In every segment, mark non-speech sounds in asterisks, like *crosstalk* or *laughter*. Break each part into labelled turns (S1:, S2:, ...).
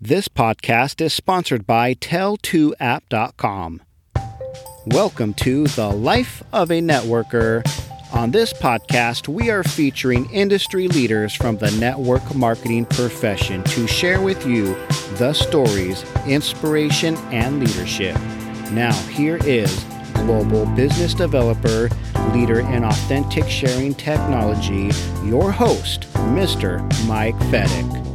S1: This podcast is sponsored by Tell2App.com. Welcome to The Life of a Networker. On this podcast, we are featuring industry leaders from the network marketing profession to share with you the stories, inspiration, and leadership. Now, here is global business developer, leader in authentic sharing technology, your host, Mr. Mike Fedek.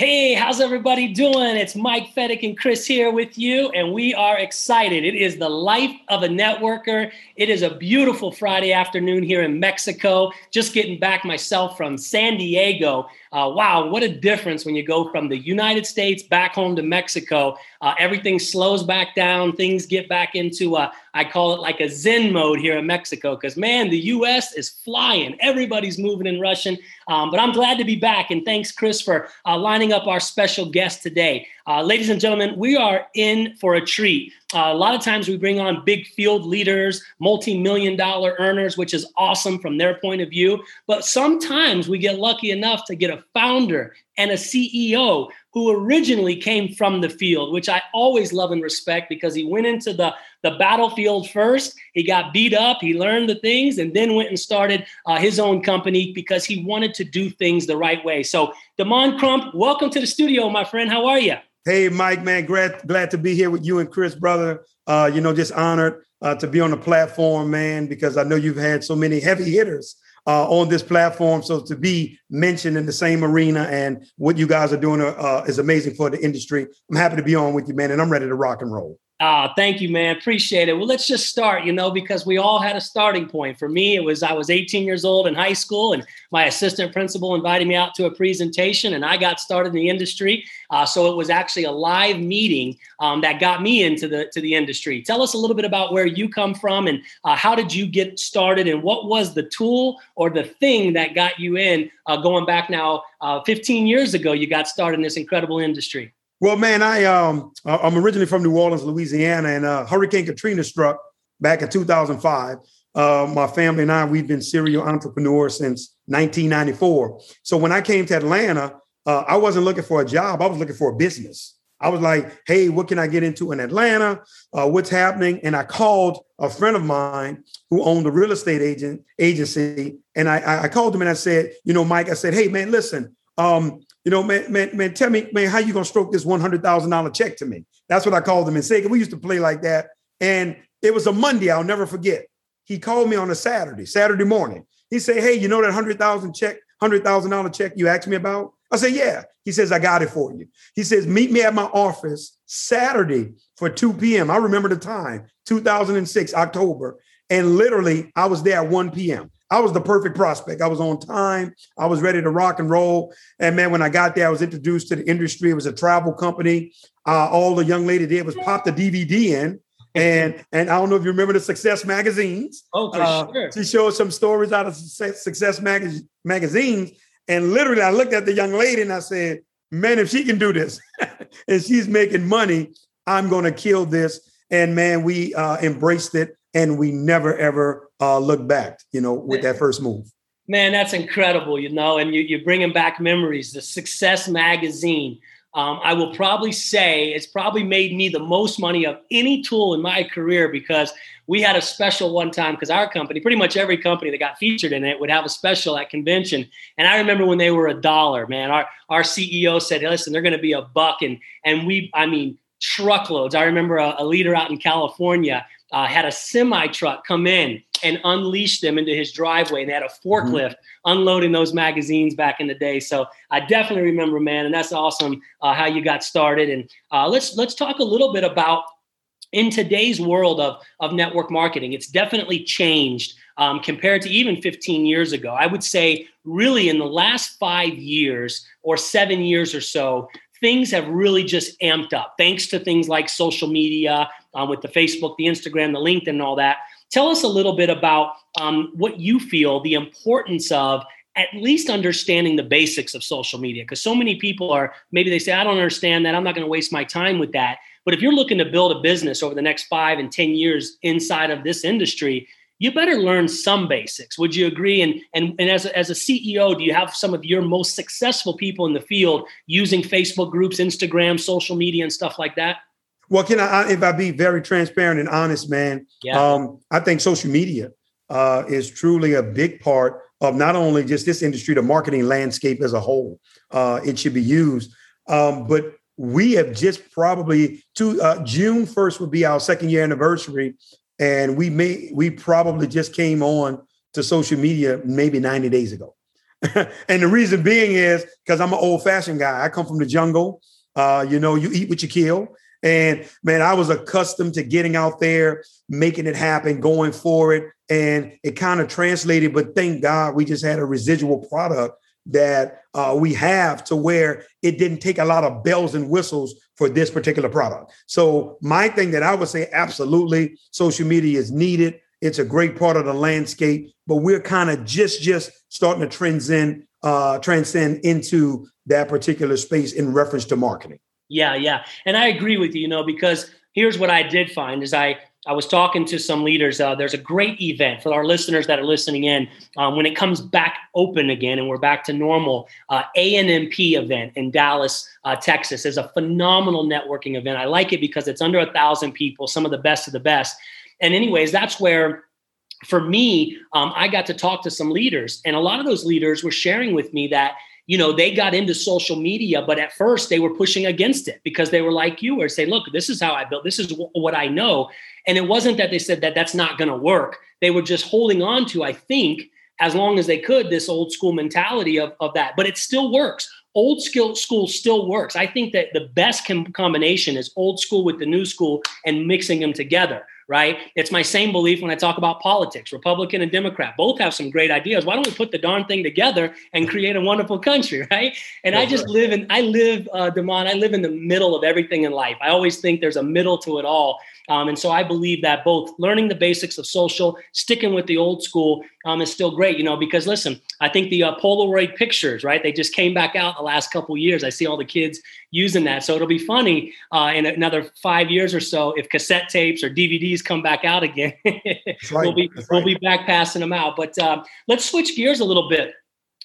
S2: Hey, how's everybody doing? It's Mike Fedek and Chris here with you, and we are excited. It is the life of a networker. It is a beautiful Friday afternoon here in Mexico. Just getting back myself from San Diego. Uh, wow, what a difference when you go from the United States back home to Mexico. Uh, everything slows back down. Things get back into, a, I call it like a Zen mode here in Mexico, because man, the US is flying. Everybody's moving in Russian. Um, but I'm glad to be back. And thanks, Chris, for uh, lining up our special guest today. Uh, ladies and gentlemen, we are in for a treat. Uh, a lot of times we bring on big field leaders, multi million dollar earners, which is awesome from their point of view. But sometimes we get lucky enough to get a founder and a CEO who originally came from the field, which I always love and respect because he went into the, the battlefield first. He got beat up, he learned the things, and then went and started uh, his own company because he wanted to do things the right way. So, Demond Crump, welcome to the studio, my friend. How are you?
S3: Hey, Mike, man, glad glad to be here with you and Chris, brother. Uh, you know, just honored uh, to be on the platform, man, because I know you've had so many heavy hitters uh, on this platform. So to be mentioned in the same arena and what you guys are doing uh, is amazing for the industry. I'm happy to be on with you, man, and I'm ready to rock and roll.
S2: Ah, thank you, man. Appreciate it. Well, let's just start, you know, because we all had a starting point. For me, it was I was 18 years old in high school, and my assistant principal invited me out to a presentation, and I got started in the industry. Uh, so it was actually a live meeting um, that got me into the to the industry. Tell us a little bit about where you come from and uh, how did you get started, and what was the tool or the thing that got you in? Uh, going back now, uh, 15 years ago, you got started in this incredible industry.
S3: Well, man, I um I'm originally from New Orleans, Louisiana, and uh, Hurricane Katrina struck back in 2005. Uh, my family and I we've been serial entrepreneurs since 1994. So when I came to Atlanta, uh, I wasn't looking for a job; I was looking for a business. I was like, "Hey, what can I get into in Atlanta? Uh, what's happening?" And I called a friend of mine who owned a real estate agent agency, and I, I called him and I said, "You know, Mike," I said, "Hey, man, listen." Um, you know, man, man, man, tell me, man, how you gonna stroke this one hundred thousand dollar check to me? That's what I called him and say. We used to play like that, and it was a Monday. I'll never forget. He called me on a Saturday, Saturday morning. He said, "Hey, you know that hundred thousand check, hundred thousand dollar check you asked me about?" I said, "Yeah." He says, "I got it for you." He says, "Meet me at my office Saturday for two p.m." I remember the time, two thousand and six, October, and literally I was there at one p.m. I was the perfect prospect. I was on time. I was ready to rock and roll. And man, when I got there, I was introduced to the industry. It was a travel company. Uh, all the young lady did was pop the DVD in. And *laughs* and I don't know if you remember the Success magazines.
S2: Oh, for uh, sure.
S3: She showed some stories out of Success mag- magazines. And literally, I looked at the young lady and I said, "Man, if she can do this, *laughs* and she's making money, I'm going to kill this." And man, we uh, embraced it and we never ever uh, look back, you know, with that first move.
S2: Man, that's incredible, you know, and you, you're bringing back memories. The Success Magazine, um, I will probably say it's probably made me the most money of any tool in my career because we had a special one time because our company, pretty much every company that got featured in it would have a special at convention. And I remember when they were a dollar, man, our, our CEO said, hey, listen, they're going to be a buck. And, and we, I mean, truckloads. I remember a, a leader out in California uh, had a semi truck come in and unleashed them into his driveway, and they had a forklift mm-hmm. unloading those magazines back in the day. So I definitely remember, man, and that's awesome uh, how you got started. And uh, let's let's talk a little bit about in today's world of of network marketing. It's definitely changed um, compared to even 15 years ago. I would say, really, in the last five years or seven years or so, things have really just amped up thanks to things like social media um, with the Facebook, the Instagram, the LinkedIn, and all that. Tell us a little bit about um, what you feel the importance of at least understanding the basics of social media because so many people are maybe they say i don't understand that i'm not going to waste my time with that but if you're looking to build a business over the next five and ten years inside of this industry you better learn some basics. Would you agree? And and, and as, a, as a CEO, do you have some of your most successful people in the field using Facebook groups, Instagram, social media, and stuff like that?
S3: Well, can I, if I be very transparent and honest, man, yeah. um, I think social media uh, is truly a big part of not only just this industry, the marketing landscape as a whole. Uh, it should be used. Um, but we have just probably to uh, June 1st would be our second year anniversary and we may we probably just came on to social media maybe 90 days ago *laughs* and the reason being is because i'm an old-fashioned guy i come from the jungle uh, you know you eat what you kill and man i was accustomed to getting out there making it happen going for it and it kind of translated but thank god we just had a residual product that uh, we have to where it didn't take a lot of bells and whistles for this particular product. So my thing that I would say, absolutely, social media is needed. It's a great part of the landscape, but we're kind of just just starting to transcend uh, transcend into that particular space in reference to marketing.
S2: Yeah, yeah, and I agree with you. You know, because here's what I did find is I I was talking to some leaders. Uh, there's a great event for our listeners that are listening in um, when it comes back open again and we're back to normal. Uh, ANMP event in Dallas, uh, Texas is a phenomenal networking event. I like it because it's under a thousand people, some of the best of the best. And anyways, that's where for me, um, I got to talk to some leaders, and a lot of those leaders were sharing with me that you know, they got into social media, but at first they were pushing against it because they were like you, or say, look, this is how I built, this is w- what I know. And it wasn't that they said that that's not going to work. They were just holding on to, I think, as long as they could, this old school mentality of, of that. But it still works. Old school school still works. I think that the best com- combination is old school with the new school and mixing them together right? It's my same belief when I talk about politics. Republican and Democrat both have some great ideas. Why don't we put the darn thing together and create a wonderful country, *laughs* right? And That's I just right. live in, I live, uh, Demond, I live in the middle of everything in life. I always think there's a middle to it all. Um, and so I believe that both learning the basics of social, sticking with the old school um, is still great, you know, because listen, I think the uh, Polaroid pictures, right? They just came back out the last couple years. I see all the kids using that. So it'll be funny uh, in another five years or so if cassette tapes or DVDs come back out again. *laughs* right. we'll be right. we'll be back passing them out. But uh, let's switch gears a little bit.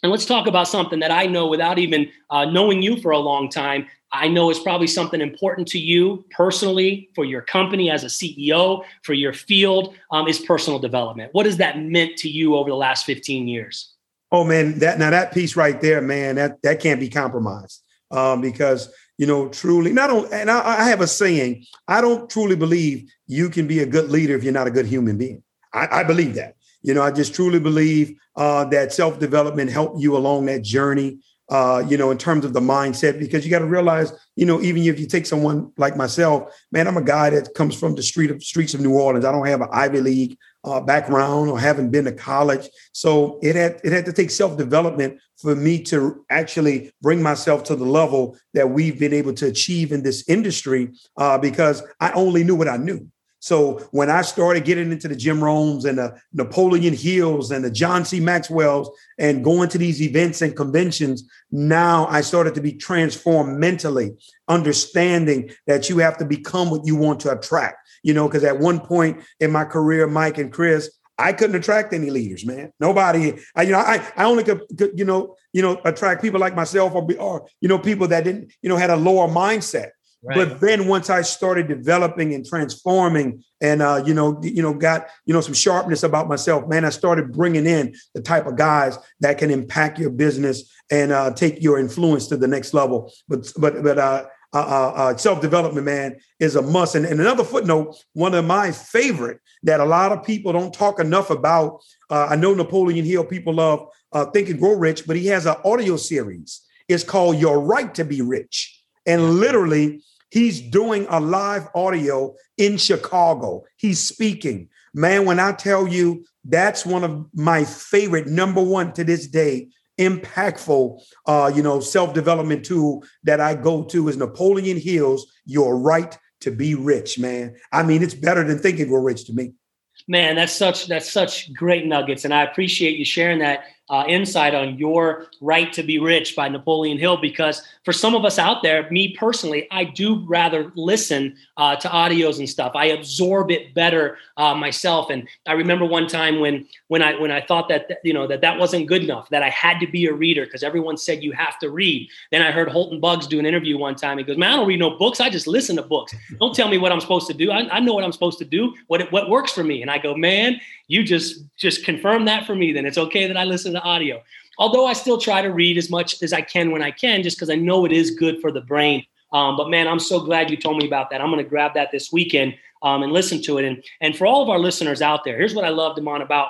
S2: And let's talk about something that I know without even uh, knowing you for a long time. I know it's probably something important to you personally, for your company as a CEO, for your field, um, is personal development. What has that meant to you over the last 15 years?
S3: Oh man, that now that piece right there, man, that that can't be compromised um, because you know truly not only. And I, I, have a saying: I don't truly believe you can be a good leader if you're not a good human being. I, I believe that. You know, I just truly believe uh, that self development helped you along that journey uh, you know, in terms of the mindset, because you got to realize, you know, even if you take someone like myself, man, I'm a guy that comes from the street of streets of New Orleans. I don't have an Ivy League uh, background or haven't been to college, so it had it had to take self development for me to actually bring myself to the level that we've been able to achieve in this industry, uh, because I only knew what I knew. So when I started getting into the Jim Rohns and the Napoleon Hills and the John C. Maxwell's and going to these events and conventions, now I started to be transformed mentally, understanding that you have to become what you want to attract. You know, because at one point in my career, Mike and Chris, I couldn't attract any leaders, man. Nobody, I, you know, I, I only could, could, you know, you know, attract people like myself or, or, you know, people that didn't, you know, had a lower mindset. But then once I started developing and transforming, and uh, you know, you know, got you know some sharpness about myself, man, I started bringing in the type of guys that can impact your business and uh, take your influence to the next level. But but but uh, uh, uh, uh self development, man, is a must. And, and, another footnote, one of my favorite that a lot of people don't talk enough about. Uh, I know Napoleon Hill, people love uh, Think and Grow Rich, but he has an audio series. It's called Your Right to Be Rich. And literally, He's doing a live audio in Chicago. He's speaking. Man, when I tell you that's one of my favorite, number one to this day, impactful, uh, you know, self-development tool that I go to is Napoleon Hill's Your Right to Be Rich, man. I mean, it's better than thinking we're rich to me.
S2: Man, that's such that's such great nuggets, and I appreciate you sharing that uh, insight on your right to be rich by Napoleon Hill because for some of us out there, me personally, I do rather listen uh, to audios and stuff. I absorb it better uh, myself. And I remember one time when when I when I thought that you know that that wasn't good enough, that I had to be a reader because everyone said you have to read. Then I heard Holton Buggs do an interview one time. He goes, "Man, I don't read no books. I just listen to books. Don't tell me what I'm supposed to do. I, I know what I'm supposed to do. What what works for me." And I go, "Man, you just just confirm that for me. Then it's okay that I listen to audio." although I still try to read as much as I can when I can, just because I know it is good for the brain. Um, but man, I'm so glad you told me about that. I'm going to grab that this weekend um, and listen to it. And and for all of our listeners out there, here's what I love, Demond, about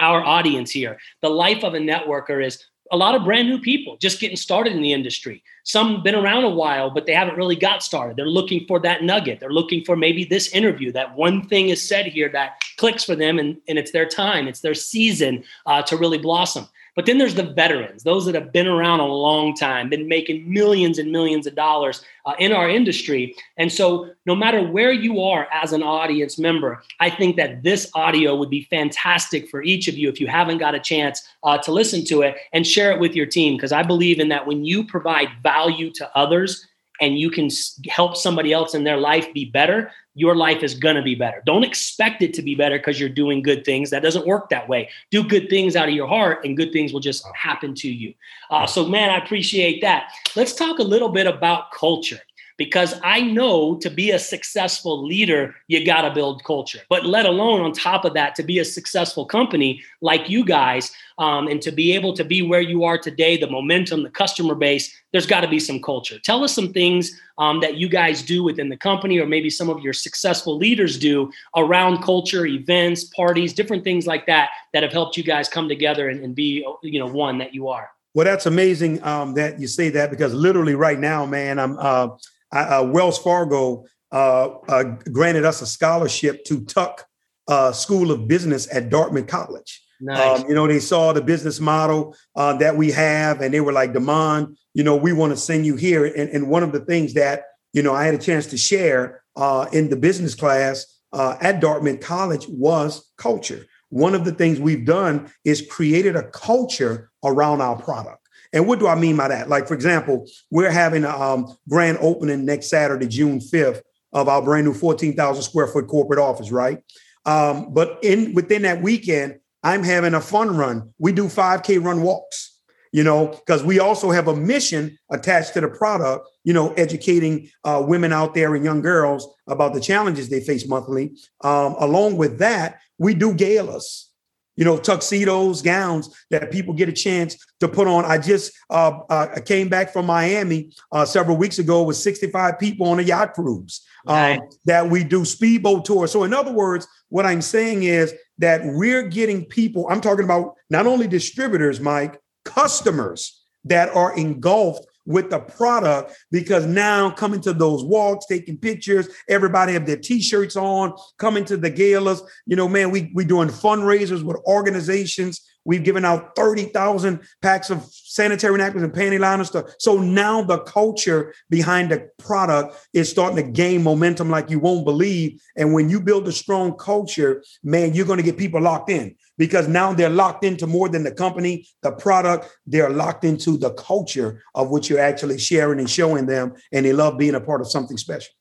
S2: our audience here. The life of a networker is a lot of brand new people just getting started in the industry. Some been around a while, but they haven't really got started. They're looking for that nugget. They're looking for maybe this interview, that one thing is said here that clicks for them, and, and it's their time, it's their season uh, to really blossom. But then there's the veterans, those that have been around a long time, been making millions and millions of dollars uh, in our industry. And so, no matter where you are as an audience member, I think that this audio would be fantastic for each of you if you haven't got a chance uh, to listen to it and share it with your team. Because I believe in that when you provide value to others, and you can help somebody else in their life be better, your life is going to be better. Don't expect it to be better because you're doing good things. That doesn't work that way. Do good things out of your heart, and good things will just happen to you. Uh, so, man, I appreciate that. Let's talk a little bit about culture because I know to be a successful leader, you got to build culture. But let alone on top of that, to be a successful company like you guys, um, and to be able to be where you are today, the momentum, the customer base, there's got to be some culture. Tell us some things um, that you guys do within the company, or maybe some of your successful leaders do around culture, events, parties, different things like that that have helped you guys come together and, and be, you know, one that you are.
S3: Well, that's amazing um, that you say that because literally right now, man, I'm uh, uh, Wells Fargo uh, uh, granted us a scholarship to Tuck uh, School of Business at Dartmouth College. Nice. Um, you know, they saw the business model uh, that we have, and they were like, "Demond, you know, we want to send you here." And, and, one of the things that you know I had a chance to share uh, in the business class at Dartmouth College was culture. One of the things we've done is created a culture around our product. And what do I mean by that? Like, for example, we're having a um, grand opening next Saturday, June 5th, of our brand new 14,000 square foot corporate office, right? Um, but in within that weekend, I'm having a fun run. We do 5K run walks, you know, because we also have a mission attached to the product, you know, educating uh, women out there and young girls about the challenges they face monthly. Um, along with that, we do galas you know, tuxedos, gowns that people get a chance to put on. I just uh, uh, came back from Miami uh, several weeks ago with 65 people on a yacht cruise um, that we do speedboat tours. So, in other words, what I'm saying is that we're getting people, I'm talking about not only distributors, Mike, customers that are engulfed with the product because now coming to those walks, taking pictures, everybody have their t-shirts on, coming to the galas. You know, man, we we doing fundraisers with organizations. We've given out 30,000 packs of sanitary napkins and panty liners. Stuff. So now the culture behind the product is starting to gain momentum like you won't believe. And when you build a strong culture, man, you're going to get people locked in because now they're locked into more than the company, the product. They're locked into the culture of what you're actually sharing and showing them. And they love being a part of something special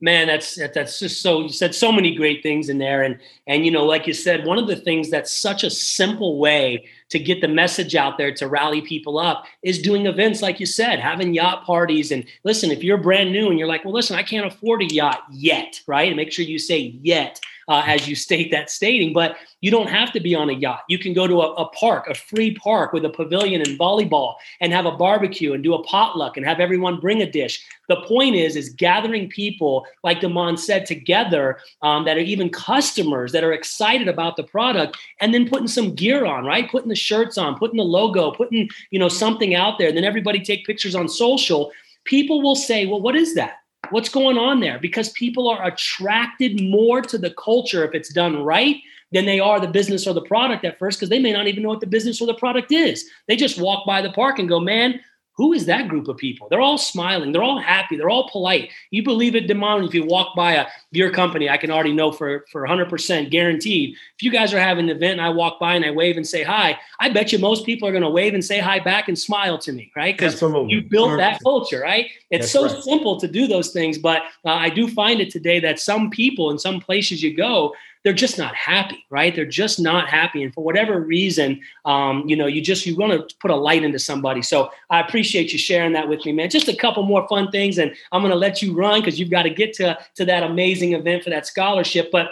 S2: man that's that's just so you said so many great things in there. And and you know like you said one of the things that's such a simple way to get the message out there to rally people up is doing events like you said having yacht parties and listen if you're brand new and you're like well listen i can't afford a yacht yet right and make sure you say yet uh, as you *laughs* state that stating. But you don't have to be on a yacht. You can go to a, a, park, a free park with a pavilion and volleyball, and have a barbecue and do a potluck and have everyone bring a dish. The point is, is gathering people, like Demond said, together um, that are even customers that are excited about the product, and then putting some gear on, right? Putting the shirts on, putting the logo, putting you know something out there. And then everybody take pictures on social. People will say, "Well, what is that?" What's going on there? Because people are attracted more to the culture if it's done right than they are the business or the product at first, because they may not even know what the business or the product is. They just walk by the park and go, man, who is that group of people? They're all smiling. They're all happy. They're all polite. You believe it, Demond, if you walk by a beer company, I can already know for, for 100% guaranteed. If you guys are having an event and I walk by and I wave and say hi, I bet you most people are going to wave and say hi back and smile to me, right? Because you built that culture, right? It's so right. simple to do those things. But uh, I do find it today that some people in some places you go, they're just not happy, right? They're just not happy, and for whatever reason, um, you know, you just you want to put a light into somebody. So I appreciate you sharing that with me, man. Just a couple more fun things, and I'm going to let you run because you've got to get to to that amazing event for that scholarship. But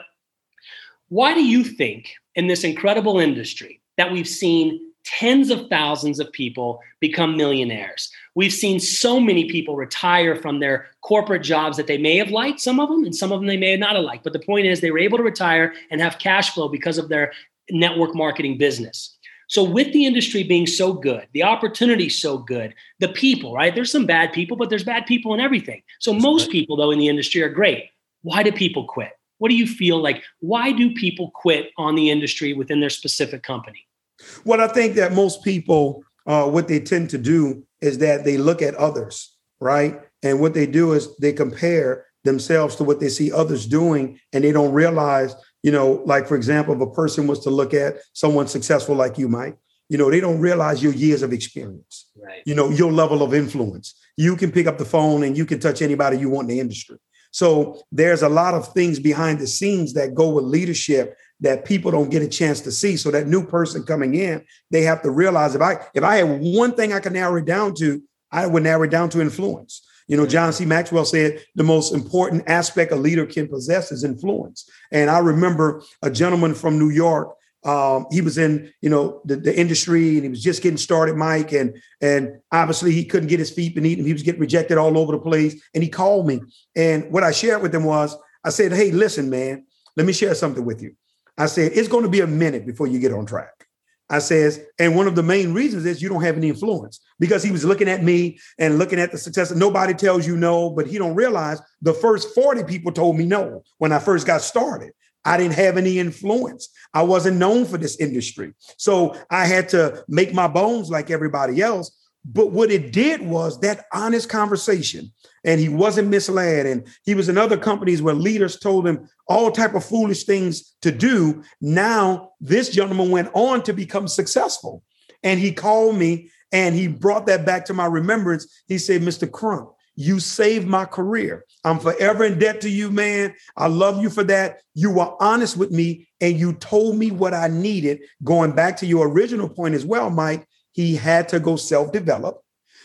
S2: why do you think in this incredible industry that we've seen tens of thousands of people become millionaires. We've seen so many people retire from their corporate jobs that they may have liked, some of them, and some of them they may not have liked. But the point is, they were able to retire and have cash flow because of their network marketing business. So, with the industry being so good, the opportunity so good, the people, right? There's some bad people, but there's bad people in everything. So, most people, though, in the industry are great. Why do people quit? What do you feel like? Why do people quit on the industry within their specific company?
S3: Well, I think that most people, uh, what they tend to do is that they look at others, right? And what they do is they compare themselves to what they see others doing, and they don't realize, you know, like for example, if a person was to look at someone successful like you, Mike, you know, they don't realize your years of experience, right. you know, your level of influence. You can pick up the phone and you can touch anybody you want in the industry. So there's a lot of things behind the scenes that go with leadership that people don't get a chance to see. So that new person coming in, they have to realize if I if I had one thing I could narrow it down to, I would narrow it down to influence. You know, John C. Maxwell said the most important aspect a leader can possess is influence. And I remember a gentleman from New York. Um, he was in, you know, the, the industry and he was just getting started, Mike. And and obviously he couldn't get his feet beneath him. He was getting rejected all over the place. And he called me. And what I shared with him was, I said, Hey, listen, man, let me share something with you. I said, it's going to be a minute before you get on track. I says, and one of the main reasons is you don't have any influence because he was looking at me and looking at the success. Nobody tells you no, but he don't realize the first 40 people told me no when I first got started. I didn't have any influence. I wasn't known for this industry. So I had to make my bones like everybody else. But what it did was that honest conversation and he wasn't misled and he was in other companies where leaders told him all type of foolish things to do. Now this gentleman went on to become successful and he called me and he brought that back to my remembrance. He said mr crump you saved my career. I'm forever in debt to you man. I love you for that. You were honest with me and you told me what i needed. Going back to your original point as well mike he had to go self-develop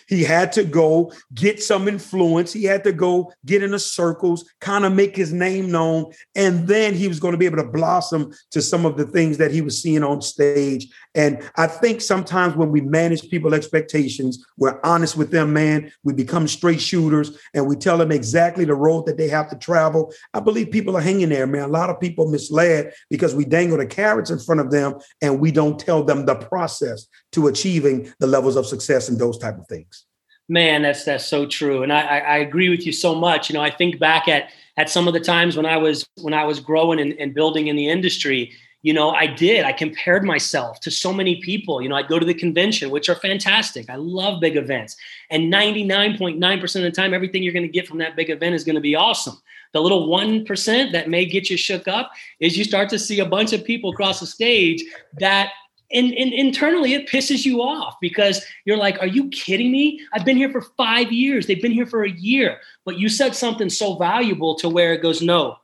S3: he had to go get some influence. He had to go get in the circles, kind of make his name known. And then he was going to be able to blossom to some of the things that he was seeing on stage. And I think sometimes when we manage people expectations, we're honest with them, man. We become straight shooters and we tell them exactly the road that they have to travel. I believe people are hanging there, man. A lot of people misled because we dangle the carrots in front of them and we don't tell them the process to achieving the levels of success and those type of things.
S2: Man, that's that's so true, and I, I agree with you so much. You know, I think back at at some of the times when I was when I was growing and, and building in the industry. You know, I did. I compared myself to so many people. You know, I'd go to the convention, which are fantastic. I love big events, and ninety nine point nine percent of the time, everything you're going to get from that big event is going to be awesome. The little 1% that may get you shook up is you start to see a bunch of people across the stage that and, and, internally it pisses you off because you're like are you kidding me? I've been here for five years. They've been here for a year. But you said something so valuable to where it goes no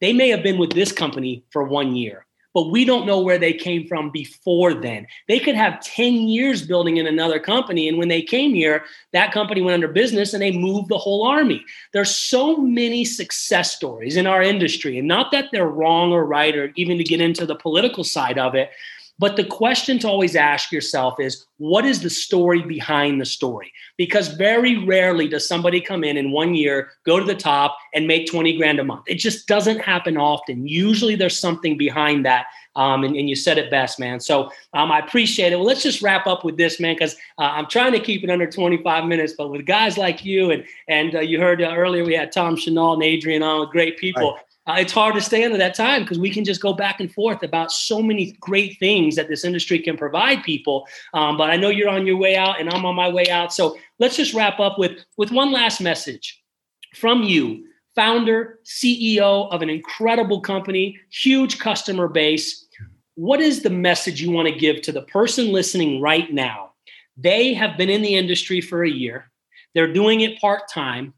S2: they may have been with this company for one year but we don't know where they came from before then. They could have 10 years building in another company and when they came here that company went under business and they moved the whole army. There's so many success stories in our industry and not that they're wrong or right or even to get into the political side of it but the question to always ask yourself is what is the story behind the story? Because very rarely does somebody come in in one year, go to the top, and make 20 grand a month. It just doesn't happen often. Usually there's something behind that. Um, and, and, you said it best, man. So um, I appreciate it. Well, let's just wrap up with this, man, because uh, I'm trying to keep it under 25 minutes. But with guys like you, and and uh, you heard uh, earlier we had Tom Chanel and Adrian on, great people. Right. Uh, it's hard to stay under that time because we can just go back and forth about so many great things that this industry can provide people. Um, but I know you're on your way out, and I'm on my way out. So let's just wrap up with with one last message from you, founder, CEO of an incredible company, huge customer base. What is the message you want to give to the person listening right now? They have been in the industry for a year. They're doing it part time.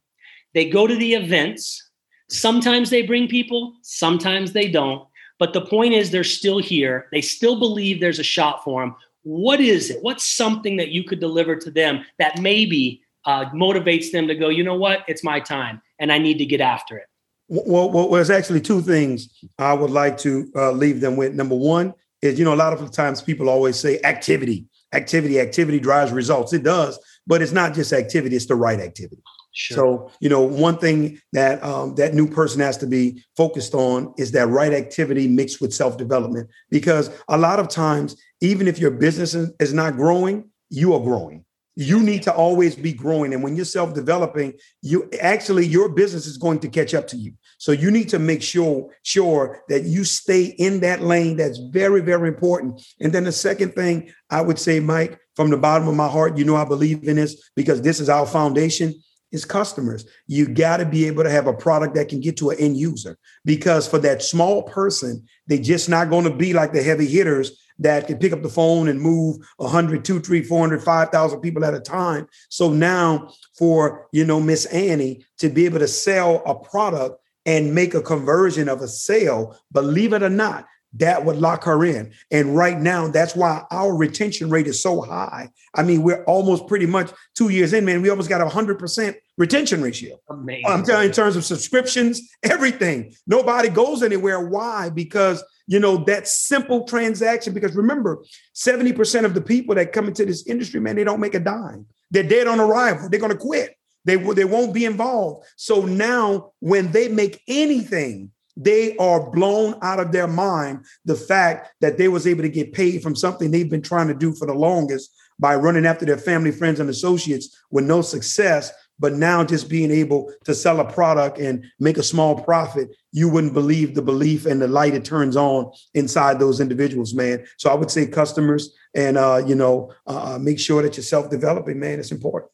S2: They go to the events Sometimes they bring people, sometimes they don't. But the point is, they're still here. They still believe there's a shot for them. What is it? What's something that you could deliver to them that maybe uh, motivates them to go, you know what? It's my time and I need to get after it?
S3: Well, well, there's actually two things I would like to uh, leave them with. Number one is, you know, a lot of times people always say activity, activity, activity drives results. It does, but it's not just activity, it's the right activity. Sure. So, you know, one thing that um, that new person has to be focused on is that right activity mixed with self development. Because a lot of times, even if your business is not growing, you are growing. You need to always be growing, and when you're self developing, you actually your business is going to catch up to you. So you need to make sure sure that you stay in that lane. That's very very important. And then the second thing I would say, Mike, from the bottom of my heart, you know I believe in this because this is our foundation is customers. You got to be able to have a product that can get to an end user because for that small person, they're just not going to be like the heavy hitters that can pick up the phone and move 100, 2, 3, 400, 5,000 people at a time. So now for, you know, Miss Annie to be able to sell a product and make a conversion of a sale, believe it or not, that would lock her in. And right now, that's why our retention rate is so high. I mean, we're almost pretty much two years in, man. We almost got a hundred percent retention ratio. Amazing. I'm telling you, in terms of subscriptions, everything. Nobody goes anywhere. Why? Because you know that simple transaction. Because remember, 70% of the people that come into this industry, man, they don't make a dime. They're dead on arrival. They're gonna quit. They, they won't be involved. So now when they make anything, they are blown out of their mind the fact that they was able to get paid from something they've been trying to do for the longest by running after their family friends and associates with no success but now just being able to sell a product and make a small profit you wouldn't believe the belief and the light it turns on inside those individuals man. So i would say customers and uh, you know uh, make sure that you're self-developing man. It's important.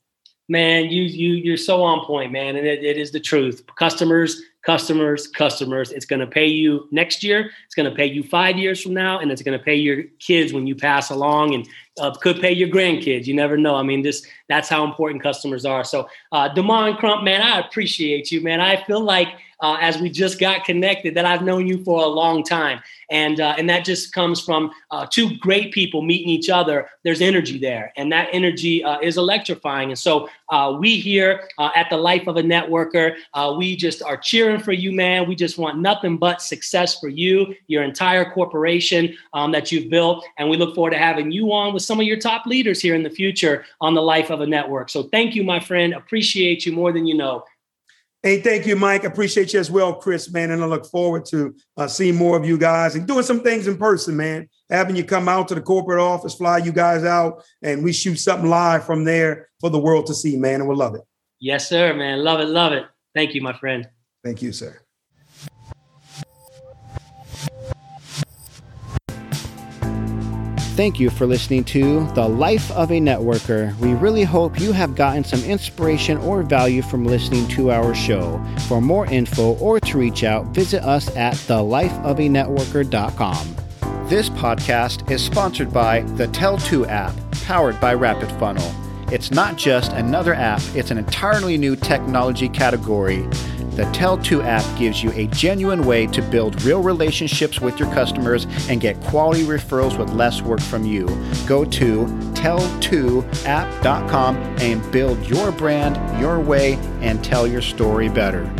S2: Man you you you're so on point man and it, it is the truth. Customers customers, customers. It's going to pay you next year. It's going to pay you five years from now, and it's going to pay your kids when you pass along, and uh, could pay your grandkids. You never know. I mean, this that's how important customers are. So, uh, Demond Crump, man, I appreciate you, man. I feel like uh, as we just got connected that I've known you for a long time, and uh, and that just comes from uh, two great people meeting each other. There's energy there, and that energy uh, is electrifying. And so uh, we here at the Life of a Networker, we just are cheering for you, man. We just want nothing but success for you, your entire corporation um, that you've built, and we look forward to having you on with some of your top leaders here in the future on the Life of a Network. So thank you, my friend. Appreciate you more than you know.
S3: Hey, thank you, Mike. Appreciate you as well, Chris, man. And I look forward to uh, seeing more of you guys and doing some things in person, man. Having you come out to the corporate office, fly you guys out, and we shoot something live from there for the world to see, man. And we'll love it.
S2: Yes, sir, man. Love it, love it. Thank you, my friend.
S3: Thank you, sir.
S1: Thank you for listening to The Life of a Networker. We really hope you have gotten some inspiration or value from listening to our show. For more info or to reach out, visit us at thelifeofanetworker.com. This podcast is sponsored by the Tell2 app, powered by Rapid Funnel. It's not just another app, it's an entirely new technology category the Tell2 app gives you a genuine way to build real relationships with your customers and get quality referrals with less work from you. Go to tell2app.com and build your brand your way and tell your story better.